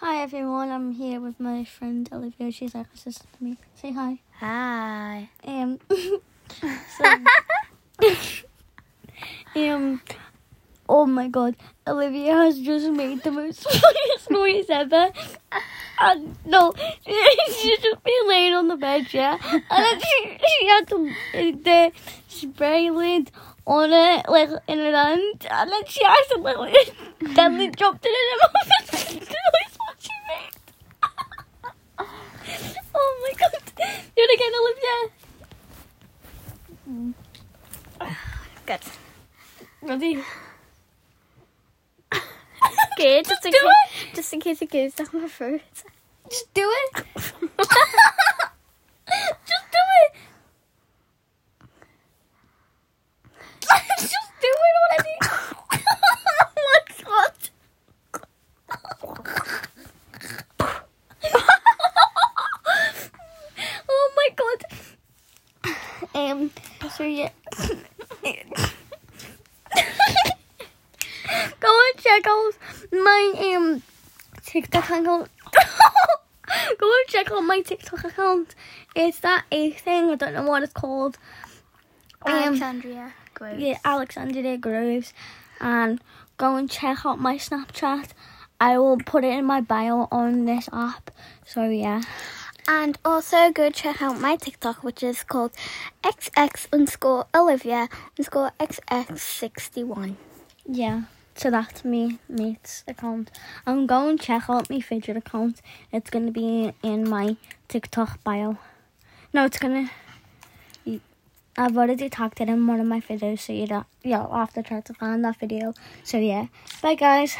Hi everyone, I'm here with my friend Olivia. She's like a sister to me. Say hi. Hi. Um, so, um, oh my god, Olivia has just made the most funniest noise ever. And no, she's just been laying on the bed, yeah, and then she she had the the spray lid on it like in her hand, and then she accidentally then dropped it in her mouth. And the noise what she made. Oh my god, do it again, Olivia. Good. Ready? Okay, just in do case, just in case it goes down my throat. Just do it. Just do it. Just do it already. oh my god. oh my god. Um. So yeah. Go and check out my um TikTok account. Go and check out my TikTok account. It's that A thing. I don't know what it's called. Um, Alexandria Groves. Yeah, Alexandria Groves. And go and check out my Snapchat. I will put it in my bio on this app. So yeah. And also go check out my TikTok, which is called XX underscore Olivia underscore XX61. Yeah. So that's me mate's account. I'm going to check out my fidget account. It's gonna be in my TikTok bio. No, it's gonna. I've already tagged it in one of my videos, so you don't, you'll have to try to find that video. So yeah, bye guys.